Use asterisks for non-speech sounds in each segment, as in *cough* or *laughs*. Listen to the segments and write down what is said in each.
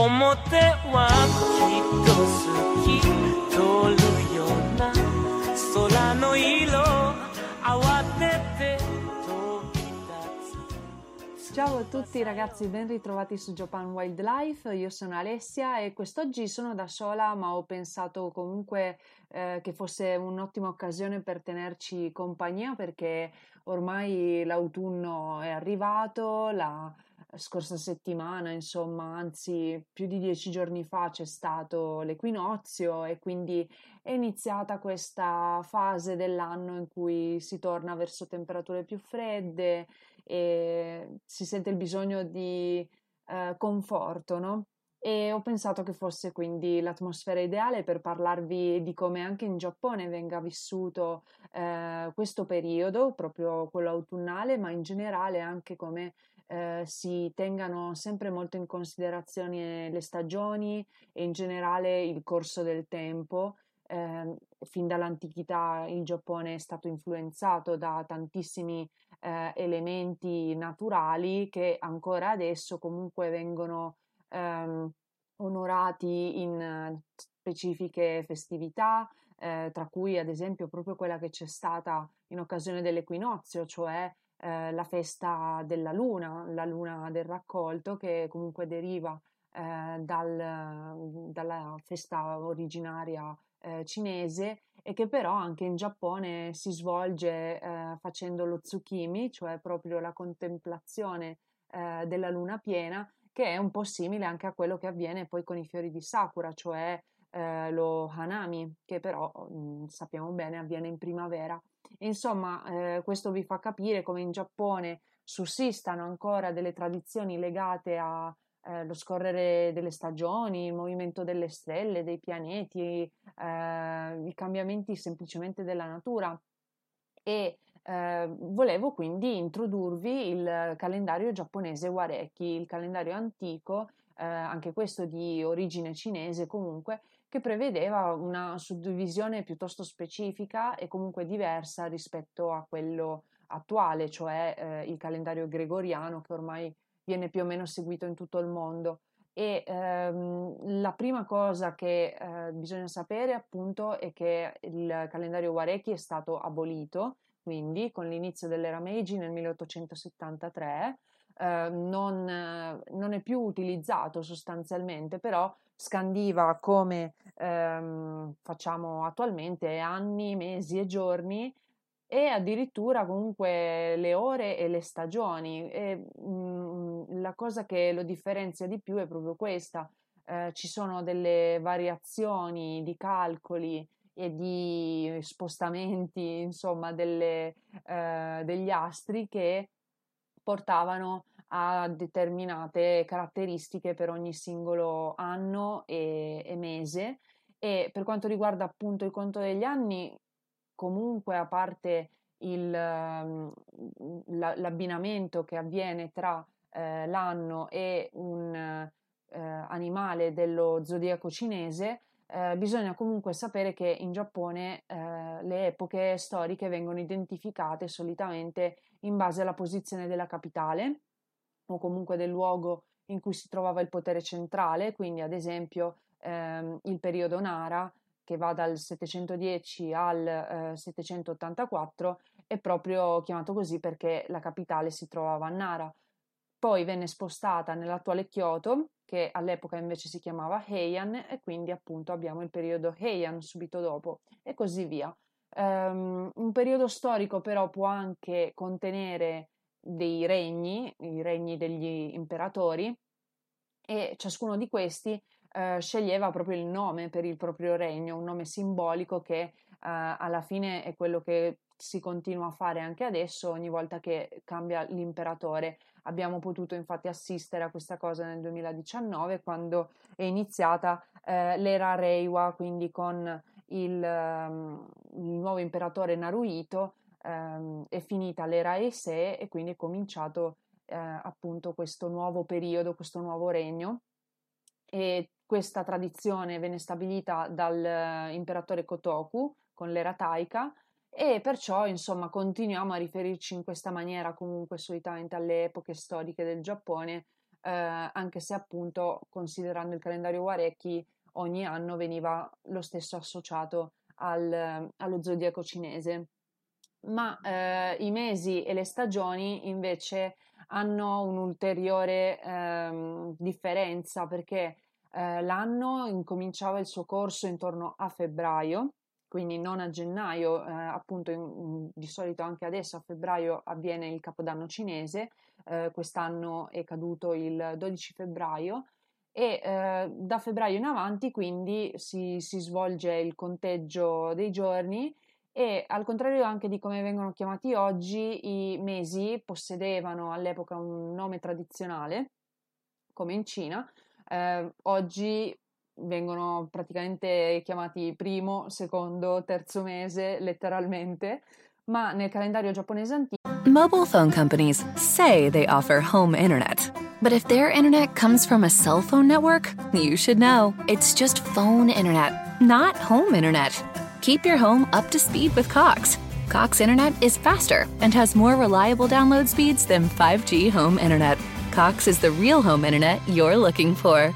表はきっと好き通るような空の色慌てて飛び立つ Ciao a tutti ragazzi, ben ritrovati su Japan Wildlife, io sono Alessia e quest'oggi sono da sola ma ho pensato comunque eh, che fosse un'ottima occasione per tenerci compagnia perché ormai l'autunno è arrivato, la scorsa settimana, insomma, anzi più di dieci giorni fa c'è stato l'equinozio e quindi è iniziata questa fase dell'anno in cui si torna verso temperature più fredde e si sente il bisogno di eh, conforto, no? E ho pensato che fosse quindi l'atmosfera ideale per parlarvi di come anche in Giappone venga vissuto eh, questo periodo, proprio quello autunnale, ma in generale anche come eh, si tengano sempre molto in considerazione le stagioni e in generale il corso del tempo. Eh, fin dall'antichità il Giappone è stato influenzato da tantissimi eh, elementi naturali che ancora adesso comunque vengono ehm, onorati in specifiche festività, eh, tra cui ad esempio proprio quella che c'è stata in occasione dell'equinozio, cioè eh, la festa della luna, la luna del raccolto, che comunque deriva eh, dal, dalla festa originaria eh, cinese e che però anche in Giappone si svolge eh, facendo lo tsukimi, cioè proprio la contemplazione eh, della luna piena, che è un po' simile anche a quello che avviene poi con i fiori di sakura, cioè eh, lo hanami, che però mh, mm, sappiamo bene avviene in primavera. Insomma, eh, questo vi fa capire come in Giappone sussistano ancora delle tradizioni legate allo eh, scorrere delle stagioni, il movimento delle stelle, dei pianeti, eh, i cambiamenti semplicemente della natura. E eh, volevo quindi introdurvi il calendario giapponese Wareki, il calendario antico, eh, anche questo di origine cinese comunque, che prevedeva una suddivisione piuttosto specifica e comunque diversa rispetto a quello attuale, cioè eh, il calendario gregoriano che ormai viene più o meno seguito in tutto il mondo. E ehm, la prima cosa che eh, bisogna sapere appunto è che il calendario Wareki è stato abolito, quindi con l'inizio dell'era Meiji nel 1873, eh, non, non, è più utilizzato sostanzialmente, però scandiva come ehm, facciamo attualmente anni, mesi e giorni e addirittura comunque le ore e le stagioni. E, mh, mm, la cosa che lo differenzia di più è proprio questa. Eh, ci sono delle variazioni di calcoli e di spostamenti, insomma, delle, eh, degli astri che portavano a determinate caratteristiche per ogni singolo anno e, e mese. E per quanto riguarda appunto il conto degli anni comunque a parte il, mhmm, l'abbinamento che avviene tra eh, l'anno e un eh, animale dello zodiaco cinese eh, bisogna comunque sapere che in Giappone eh, le epoche storiche vengono identificate solitamente in base alla posizione della capitale o comunque del luogo in cui si trovava il potere centrale, quindi ad esempio ehm, il periodo Nara che va dal 710 al eh, 784 è proprio chiamato così perché la capitale si trovava a Nara. poi venne spostata nell'attuale Kyoto, che all'epoca invece si chiamava Heian, e quindi appunto abbiamo il periodo Heian subito dopo, e così via. Um, un periodo storico però può anche contenere dei regni, i regni degli imperatori, e ciascuno di questi uh, sceglieva proprio il nome per il proprio regno, un nome simbolico che uh, alla fine è quello che si continua a fare anche adesso ogni volta che cambia l'imperatore. Abbiamo potuto infatti assistere a questa cosa nel 2019 quando è iniziata eh, l'era Reiwa, quindi con il, um, il nuovo imperatore Naruhito, um, è finita l'era Eise e quindi è cominciato eh, appunto questo nuovo periodo, questo nuovo regno. E questa tradizione venne stabilita dall'imperatore Kotoku con l'era Taika e perciò insomma continuiamo a riferirci in questa maniera comunque solitamente alle epoche storiche del Giappone eh, anche se appunto considerando il calendario Wareki ogni anno veniva lo stesso associato al, allo zodiaco cinese ma eh, i mesi e le stagioni invece hanno un'ulteriore eh, differenza perché eh, l'anno incominciava il suo corso intorno a febbraio quindi non a gennaio, eh, appunto in, di solito anche adesso a febbraio avviene il capodanno cinese, eh, quest'anno è caduto il 12 febbraio e eh, da febbraio in avanti quindi si, si, svolge il conteggio dei giorni e al contrario anche di come vengono chiamati oggi, i mesi possedevano all'epoca un nome tradizionale, come in Cina. Eh, oggi vengono praticamente chiamati primo, secondo, terzo mese, letteralmente, ma nel calendario giapponese antico. Mobile phone companies say they offer home internet. But if their internet comes from a cell phone network, you should know. It's just phone internet, not home internet. Keep your home up to speed with Cox. Cox internet is faster and has more reliable download speeds than 5G home internet. Cox is the real home internet you're looking for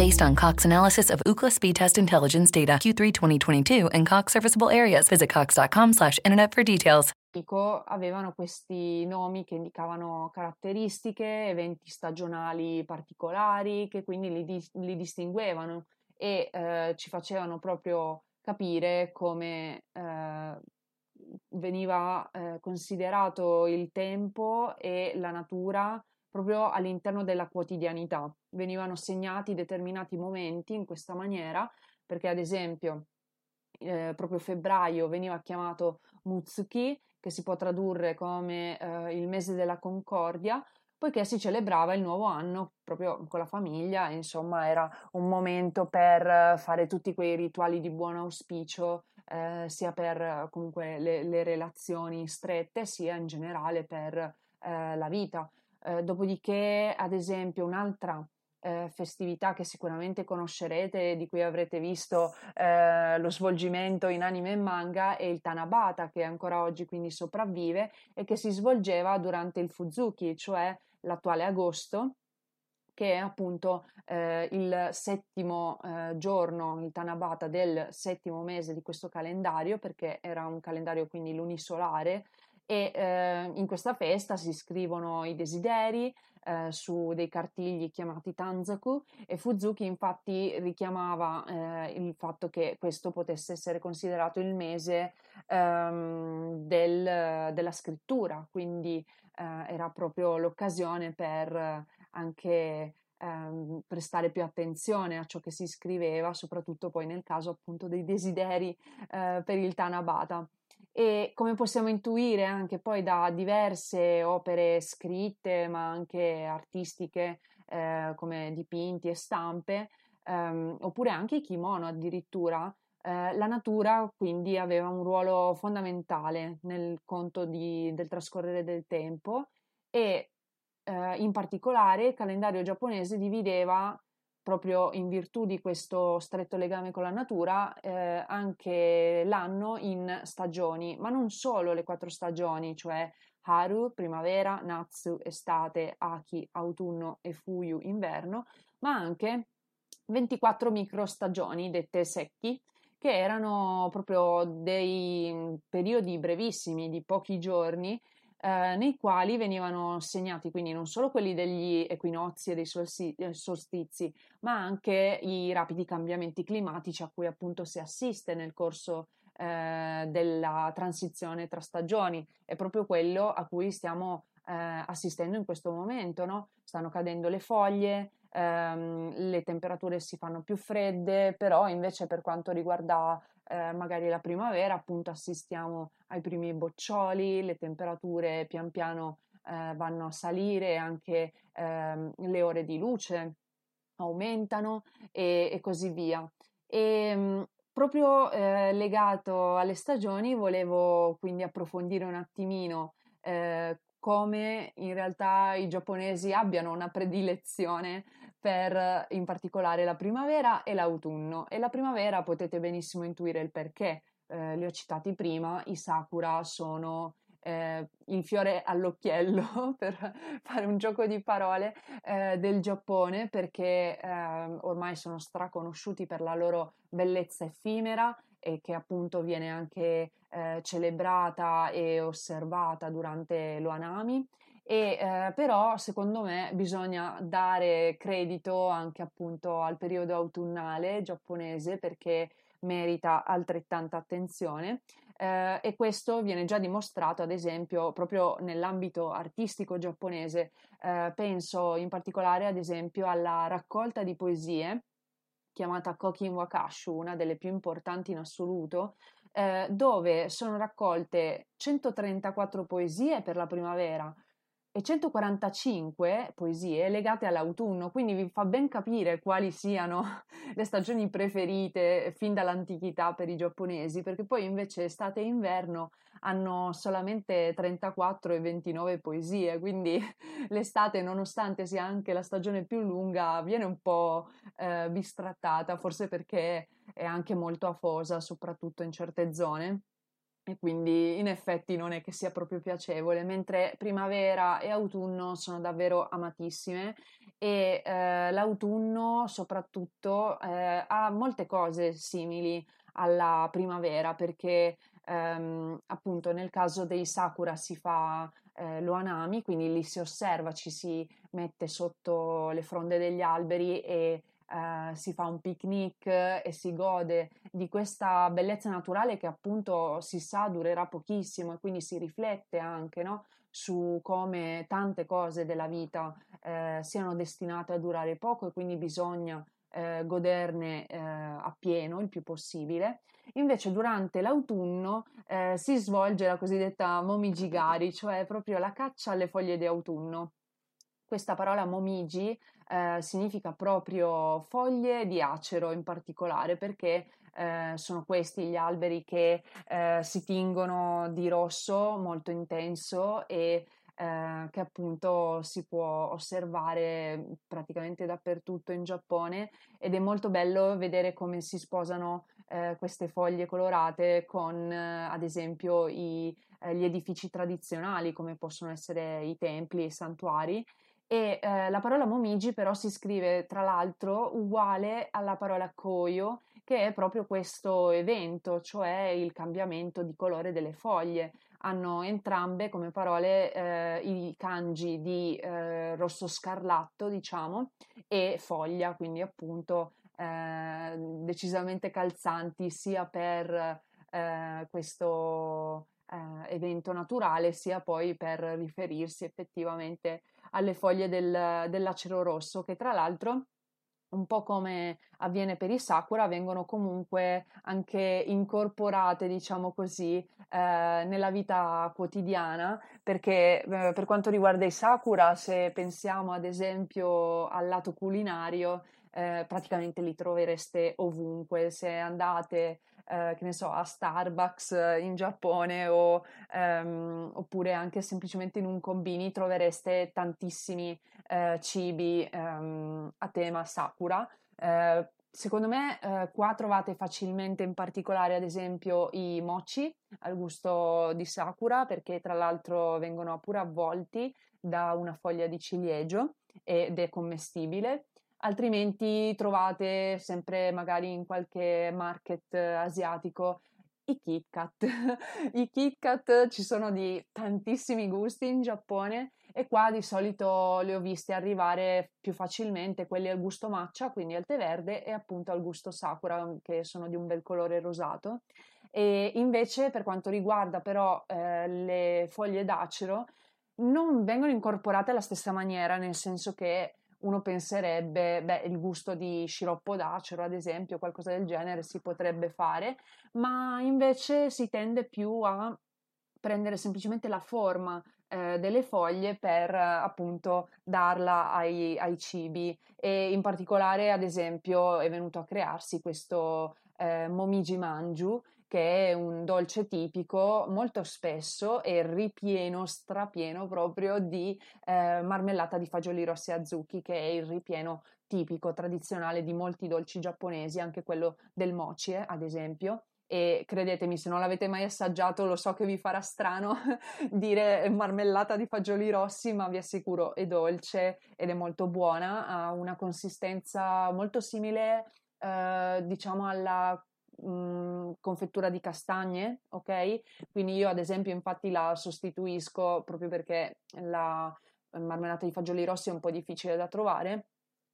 based on Cox analysis of Ookla speed test intelligence data Q3 2022 and Cox serviceable areas. Visit cox.com slash internet for details. Avevano questi nomi che indicavano caratteristiche, eventi stagionali particolari che quindi li, li distinguevano e eh, ci facevano proprio capire come eh, veniva eh, considerato il tempo e la natura proprio all'interno della quotidianità. Venivano segnati determinati momenti in questa maniera, perché ad esempio eh, proprio febbraio veniva chiamato Mutsuki, che si può tradurre come eh, il mese della concordia, poiché si celebrava il nuovo anno proprio con la famiglia, insomma era un momento per fare tutti quei rituali di buon auspicio, eh, sia per comunque le, le, relazioni strette, sia in generale per eh, la vita. Eh, dopodiché, ad esempio, un'altra eh, festività che sicuramente conoscerete, di cui avrete visto eh, lo svolgimento in anime e manga, è il Tanabata, che ancora oggi quindi sopravvive e che si svolgeva durante il Fuzuki, cioè l'attuale agosto, che è appunto eh, il settimo eh, giorno, il Tanabata del settimo mese di questo calendario, perché era un calendario quindi lunisolare e eh, in questa festa si scrivono i desideri eh, su dei cartigli chiamati Tanzaku e Fuzuki infatti richiamava eh, il fatto che questo potesse essere considerato il mese ehm, del, della scrittura, quindi eh, era proprio l'occasione per anche ehm, prestare più attenzione a ciò che si scriveva, soprattutto poi nel caso appunto dei desideri eh, per il Tanabata e come possiamo intuire anche poi da diverse opere scritte ma anche artistiche eh, come dipinti e stampe ehm, oppure anche i kimono addirittura eh, la natura quindi aveva un ruolo fondamentale nel conto di, del trascorrere del tempo e eh, in particolare il calendario giapponese divideva proprio in virtù di questo stretto legame con la natura, eh, anche l'anno in stagioni, ma non solo le quattro stagioni, cioè Haru, primavera, Natsu, estate, Aki, autunno e Fuyu, inverno, ma anche 24 microstagioni dette secchi, che erano proprio dei periodi brevissimi di pochi giorni eh, nei quali venivano segnati quindi non solo quelli degli equinozi e dei eh, solstizi, ma anche i rapidi cambiamenti climatici a cui appunto si assiste nel corso eh, della transizione tra stagioni. È proprio quello a cui stiamo eh, assistendo in questo momento, no? Stanno cadendo le foglie, ehm, le temperature si fanno più fredde, però invece per quanto riguarda eh, magari la primavera, appunto assistiamo ai primi boccioli, le temperature pian piano eh, vanno a salire, anche ehm, le ore di luce aumentano e, e così via. E, ehm, proprio eh, legato alle stagioni volevo quindi approfondire un attimino eh, come in realtà i giapponesi abbiano una predilezione per in particolare la primavera e l'autunno. E la primavera potete benissimo intuire il perché, eh, li ho citati prima, i sakura sono eh, il fiore all'occhiello, *laughs* per fare un gioco di parole, eh, del Giappone, perché eh, ormai sono straconosciuti per la loro bellezza effimera e che appunto viene anche eh, celebrata e osservata durante l'Oanami e eh, però secondo me bisogna dare credito anche appunto al periodo autunnale giapponese perché merita altrettanta attenzione. Eh, e questo viene già dimostrato ad esempio proprio nell'ambito artistico giapponese. Eh, penso in particolare ad esempio alla raccolta di poesie chiamata Kokin Wakashu, una delle più importanti in assoluto, eh, dove sono raccolte 134 poesie per la primavera, e 145 poesie legate all'autunno, quindi vi fa ben capire quali siano *laughs* le stagioni preferite fin dall'antichità per i giapponesi, perché poi invece estate e inverno hanno solamente 34 e 29 poesie, quindi *laughs* l'estate, nonostante sia anche la stagione più lunga, viene un po' eh, bistrattata, forse perché è anche molto afosa, soprattutto in certe zone e quindi in effetti non è che sia proprio piacevole, mentre primavera e autunno sono davvero amatissime e eh, l'autunno soprattutto eh, ha molte cose simili alla primavera perché ehm, appunto nel caso dei sakura si fa eh, l'oanami, quindi lì si osserva, ci si mette sotto le fronde degli alberi e eh, si fa un picnic e si gode di questa bellezza naturale che appunto si sa durerà pochissimo e quindi si riflette anche no, su come tante cose della vita eh, siano destinate a durare poco e quindi bisogna eh, goderne eh, appieno il più possibile. Invece durante l'autunno eh, si svolge la cosiddetta momijigari, cioè proprio la caccia alle foglie di autunno. Questa parola momiji eh, significa proprio foglie di acero in particolare perché eh, sono questi gli alberi che eh, si tingono di rosso molto intenso e eh, che appunto si può osservare praticamente dappertutto in Giappone ed è molto bello vedere come si sposano eh, queste foglie colorate con eh, ad esempio i, gli edifici tradizionali come possono essere i templi e i santuari e eh, la parola momiji però si scrive tra l'altro uguale alla parola koyo che è proprio questo evento, cioè il cambiamento di colore delle foglie. Hanno entrambe come parole eh, i kanji di eh, rosso scarlatto, diciamo, e foglia, quindi appunto eh, decisamente calzanti sia per eh, questo eh, evento naturale sia poi per riferirsi effettivamente alle foglie del, dell'acero rosso, che tra l'altro un po' come avviene per i sakura, vengono comunque anche incorporate, diciamo così, eh, nella vita quotidiana, perché eh, per quanto riguarda i sakura, se pensiamo ad esempio al lato culinario, eh, praticamente li trovereste ovunque. Se andate eh, che ne so, a Starbucks eh, in Giappone o, ehm, oppure anche semplicemente in un combini trovereste tantissimi eh, cibi ehm, a tema Sakura. Eh, secondo me eh, qua trovate facilmente in particolare ad esempio i mochi al gusto di Sakura perché tra l'altro vengono pure avvolti da una foglia di ciliegio ed è commestibile altrimenti trovate sempre magari in qualche market asiatico i Kit Kat. *laughs* I Kit Kat ci sono di tantissimi gusti in Giappone e qua di solito li ho visti arrivare più facilmente quelli al gusto matcha, quindi al tè verde e appunto al gusto sakura che sono di un bel colore rosato. E invece per quanto riguarda però eh, le foglie d'acero non vengono incorporate alla stessa maniera, nel senso che uno penserebbe, beh, il gusto di sciroppo d'acero, ad esempio, qualcosa del genere si potrebbe fare, ma invece si tende più a prendere semplicemente la forma eh, delle foglie per appunto darla ai, ai, cibi. E in particolare ad esempio è venuto a crearsi questo eh, momiji manju che è un dolce tipico molto spesso è ripieno, strapieno proprio di eh, marmellata di fagioli rossi a zucchi, che è il ripieno tipico, tradizionale di molti dolci giapponesi, anche quello del mochi, eh, ad esempio. E credetemi, se non l'avete mai assaggiato, lo so che vi farà strano *laughs* dire marmellata di fagioli rossi, ma vi assicuro è dolce ed è molto buona, ha una consistenza molto simile, eh, diciamo, alla mh, confettura di castagne, ok? Quindi io ad esempio infatti la sostituisco proprio perché la marmellata di fagioli rossi è un po' difficile da trovare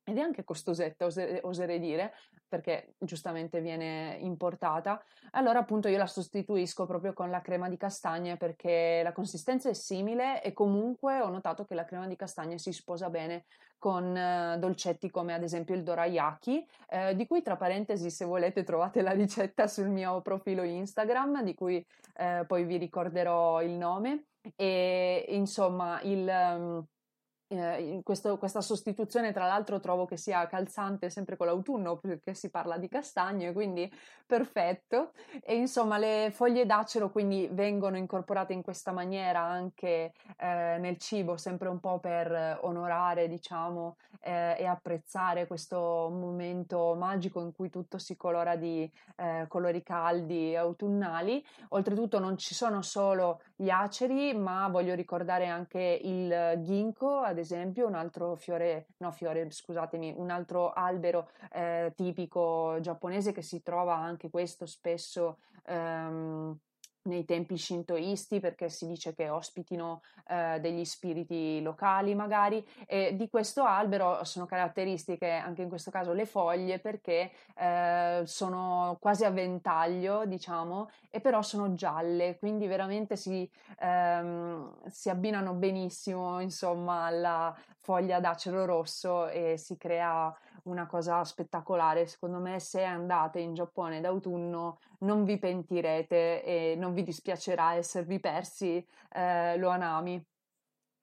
ed è anche costosetta, oserei dire, perché giustamente viene importata, allora appunto io la sostituisco proprio con la crema di castagne perché la consistenza è simile e comunque ho notato che la crema di castagne si sposa bene con eh, dolcetti come ad esempio il dorayaki, eh, di cui tra parentesi se volete trovate la ricetta sul mio profilo Instagram, di cui eh, poi vi ricorderò il nome. E insomma il... Um, eh, questo, questa sostituzione, tra l'altro, trovo che sia calzante sempre con l'autunno perché si parla di castagne, quindi perfetto. E insomma, le foglie d'acero quindi vengono incorporate in questa maniera anche eh, nel cibo, sempre un po' per onorare, diciamo, eh, e apprezzare questo momento magico in cui tutto si colora di eh, colori caldi autunnali. Oltretutto, non ci sono solo gli aceri, ma voglio ricordare anche il ginkgo ad esempio, un altro fiore, no fiore, scusatemi, un altro albero eh, tipico giapponese che si trova anche questo spesso ehm, nei templi shintoisti perché si dice che ospitino eh, degli spiriti locali magari e di questo albero sono caratteristiche anche in questo caso le foglie perché eh, sono quasi a ventaglio diciamo e però sono gialle quindi veramente si, ehm, si abbinano benissimo insomma alla foglia d'acero rosso e si crea una cosa spettacolare. Secondo me, se andate in Giappone d'autunno, non vi pentirete e non vi dispiacerà esservi persi eh, lo Anami.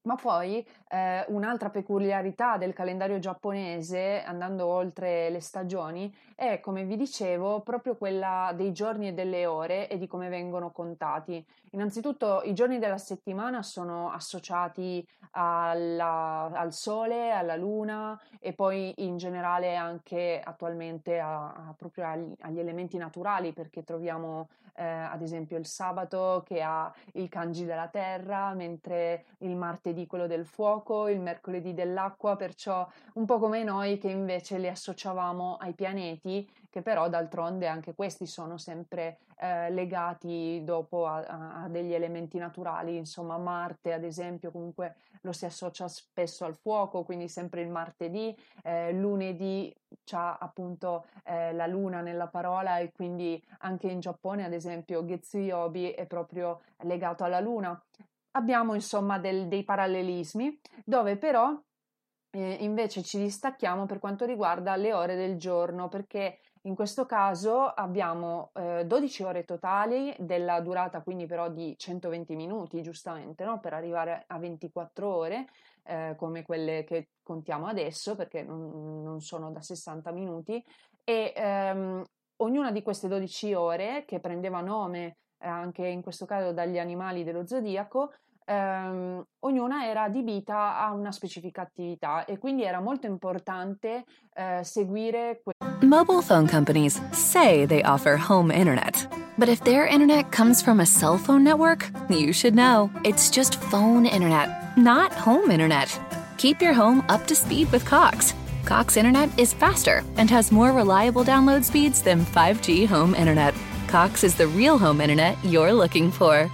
Ma poi eh, un'altra peculiarità del calendario giapponese, andando oltre le stagioni, è, come vi dicevo, proprio quella dei giorni e delle ore e di come vengono contati. Innanzitutto i giorni della settimana sono associati alla, al sole, alla luna e poi in generale anche attualmente a, a proprio agli, agli, elementi naturali perché troviamo eh, ad esempio il sabato che ha il kanji della terra, mentre il martedì quello del fuoco, il mercoledì dell'acqua, perciò un po' come noi che invece li associavamo ai pianeti, che però d'altronde anche questi sono sempre eh, legati dopo a, a, degli elementi naturali, insomma Marte ad esempio comunque lo si associa spesso al fuoco, quindi sempre il martedì, eh, lunedì c'ha appunto eh, la luna nella parola e quindi anche in Giappone ad esempio Getsuyobi è proprio legato alla luna. Abbiamo insomma del, dei parallelismi dove però eh, invece ci distacchiamo per quanto riguarda le ore del giorno perché in questo caso abbiamo eh, 12 ore totali della durata quindi però di 120 minuti giustamente no? per arrivare a 24 ore eh, come quelle che contiamo adesso perché non, non sono da 60 minuti e ehm, ognuna di queste 12 ore che prendeva nome eh, anche in questo caso dagli animali dello zodiaco ehm, ognuna era adibita a una specifica attività e quindi era molto importante eh, seguire. Mobile phone companies say they offer home internet. But if their internet comes from a cell phone network, you should know. It's just phone internet, not home internet. Keep your home up to speed with Cox. Cox internet is faster and has more reliable download speeds than 5G home internet. Cox is the real home internet you're looking for.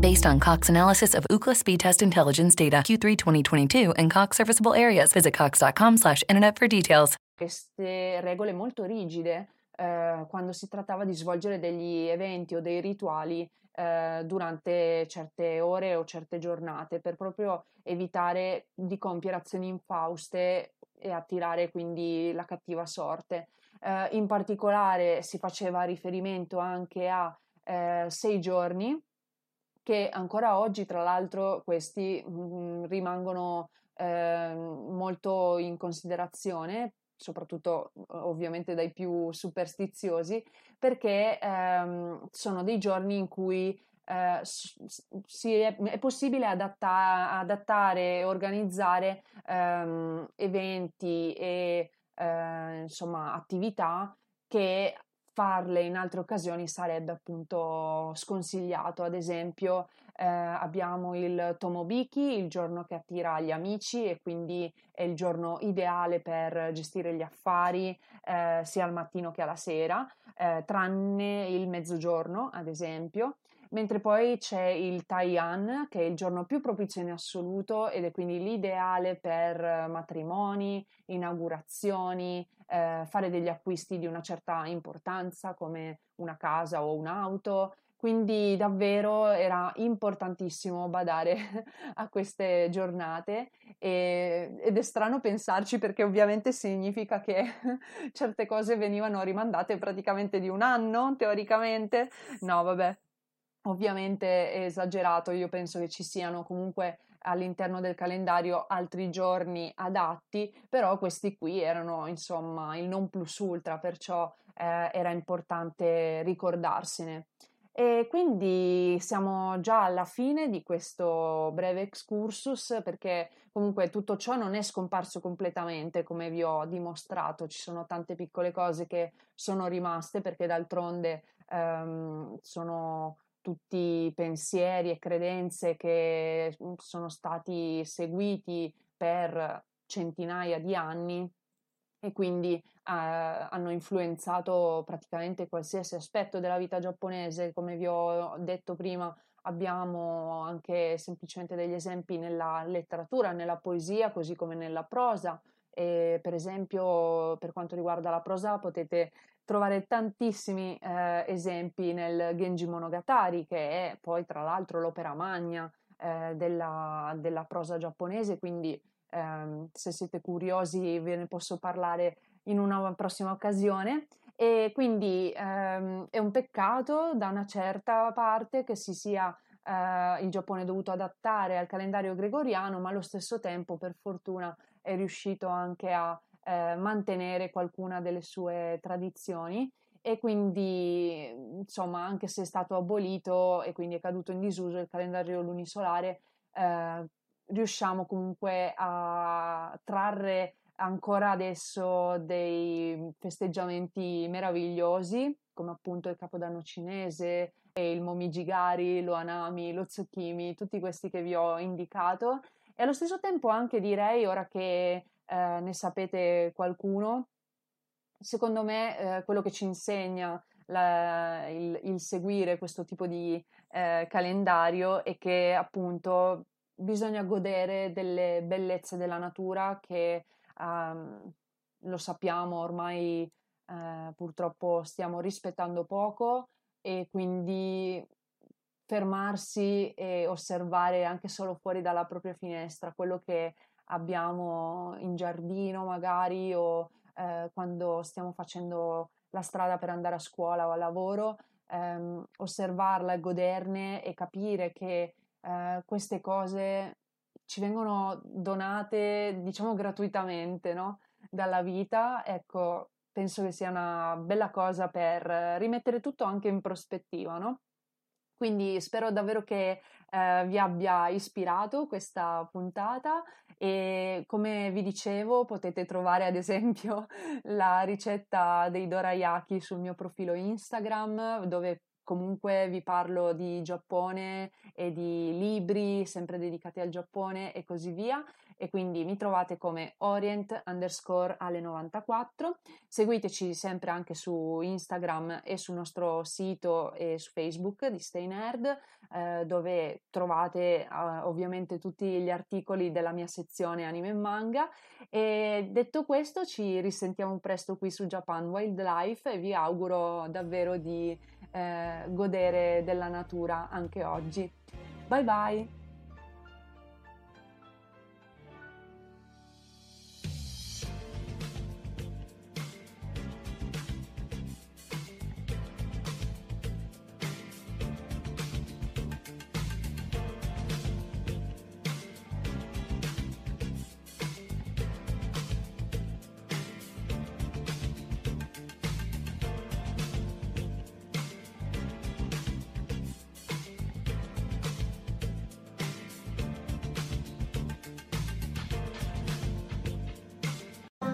Based on Cox analysis of Ookla speed test intelligence data Q3 2022 and Cox serviceable areas, visit cox.com/internet for details. Queste regole molto rigide eh, quando si trattava di svolgere degli eventi o dei rituali eh, durante certe ore o certe giornate per proprio evitare di compiere azioni infauste e attirare quindi la cattiva sorte. Eh, in particolare si faceva riferimento anche a eh, sei giorni che ancora oggi tra l'altro questi mh, mm, rimangono eh, molto in considerazione soprattutto ovviamente dai più superstiziosi, perché ehm, sono dei giorni in cui eh, è, è, possibile adatta, adattare e organizzare ehm, eventi e eh, insomma attività che farle in altre occasioni sarebbe appunto sconsigliato. Ad esempio, eh, abbiamo il Tomobiki, il giorno che attira gli amici e quindi è il giorno ideale per gestire gli affari eh, sia al mattino che alla sera, eh, tranne il mezzogiorno, ad esempio mentre poi c'è il Taiyan, che è il giorno più propizio in assoluto ed è quindi l'ideale per matrimoni, inaugurazioni, eh, fare degli acquisti di una certa importanza come una casa o un'auto. Quindi davvero era importantissimo badare *laughs* a queste giornate e, ed è strano pensarci perché ovviamente significa che *laughs* certe cose venivano rimandate praticamente di un anno, teoricamente. No, vabbè, Ovviamente è esagerato, io penso che ci siano comunque all'interno del calendario altri giorni adatti, però questi qui erano insomma il non plus ultra, perciò eh, era importante ricordarsene. E quindi siamo già alla fine di questo breve excursus perché comunque tutto ciò non è scomparso completamente come vi ho dimostrato, ci sono tante piccole cose che sono rimaste perché d'altronde ehm, sono tutti pensieri e credenze che mhmm, sono stati seguiti per centinaia di anni e quindi eh, hanno influenzato praticamente qualsiasi aspetto della vita giapponese. Come vi ho detto prima, abbiamo anche semplicemente degli esempi nella letteratura, nella poesia, così come nella prosa. E per esempio, per quanto riguarda la prosa, potete trovare tantissimi eh, esempi nel Genji Monogatari, che è poi tra l'altro l'opera magna eh, della, della, prosa giapponese, quindi ehm, se siete curiosi ve ne posso parlare in una prossima occasione. E quindi ehm, è un peccato da una certa parte che si sia eh, il Giappone dovuto adattare al calendario gregoriano, ma allo stesso tempo per fortuna è riuscito anche a eh, mantenere qualcuna delle sue tradizioni e quindi insomma anche se è stato abolito e quindi è caduto in disuso il calendario lunisolare eh, riusciamo comunque a trarre ancora adesso dei festeggiamenti meravigliosi come appunto il capodanno cinese e il momijigari, lo anami, lo tsukimi, tutti questi che vi ho indicato. E allo stesso tempo anche direi ora che eh, ne sapete qualcuno. Secondo me eh, quello che ci insegna la, il, il, seguire questo tipo di eh, calendario è che appunto bisogna godere delle bellezze della natura che um, lo sappiamo ormai eh, purtroppo stiamo rispettando poco e quindi fermarsi e osservare anche solo fuori dalla propria finestra quello che abbiamo in giardino magari o eh, quando stiamo facendo la strada per andare a scuola o a lavoro, ehm, osservarla e goderne e capire che eh, queste cose ci vengono donate, diciamo, gratuitamente, no? Dalla vita, ecco, penso che sia una bella cosa per rimettere tutto anche in prospettiva, no? Quindi spero davvero che eh, vi abbia ispirato questa puntata e come vi dicevo potete trovare ad esempio *laughs* la ricetta dei dorayaki sul mio profilo Instagram dove comunque vi parlo di Giappone e di libri sempre dedicati al Giappone e così via e quindi mi trovate come orient underscore alle 94. Seguiteci sempre anche su Instagram e sul nostro sito e su Facebook di Stay Nerd, eh, dove trovate eh, ovviamente tutti gli articoli della mia sezione anime e manga. E detto questo, ci risentiamo presto qui su Japan Wildlife e vi auguro davvero di eh, godere della natura anche oggi. Bye bye!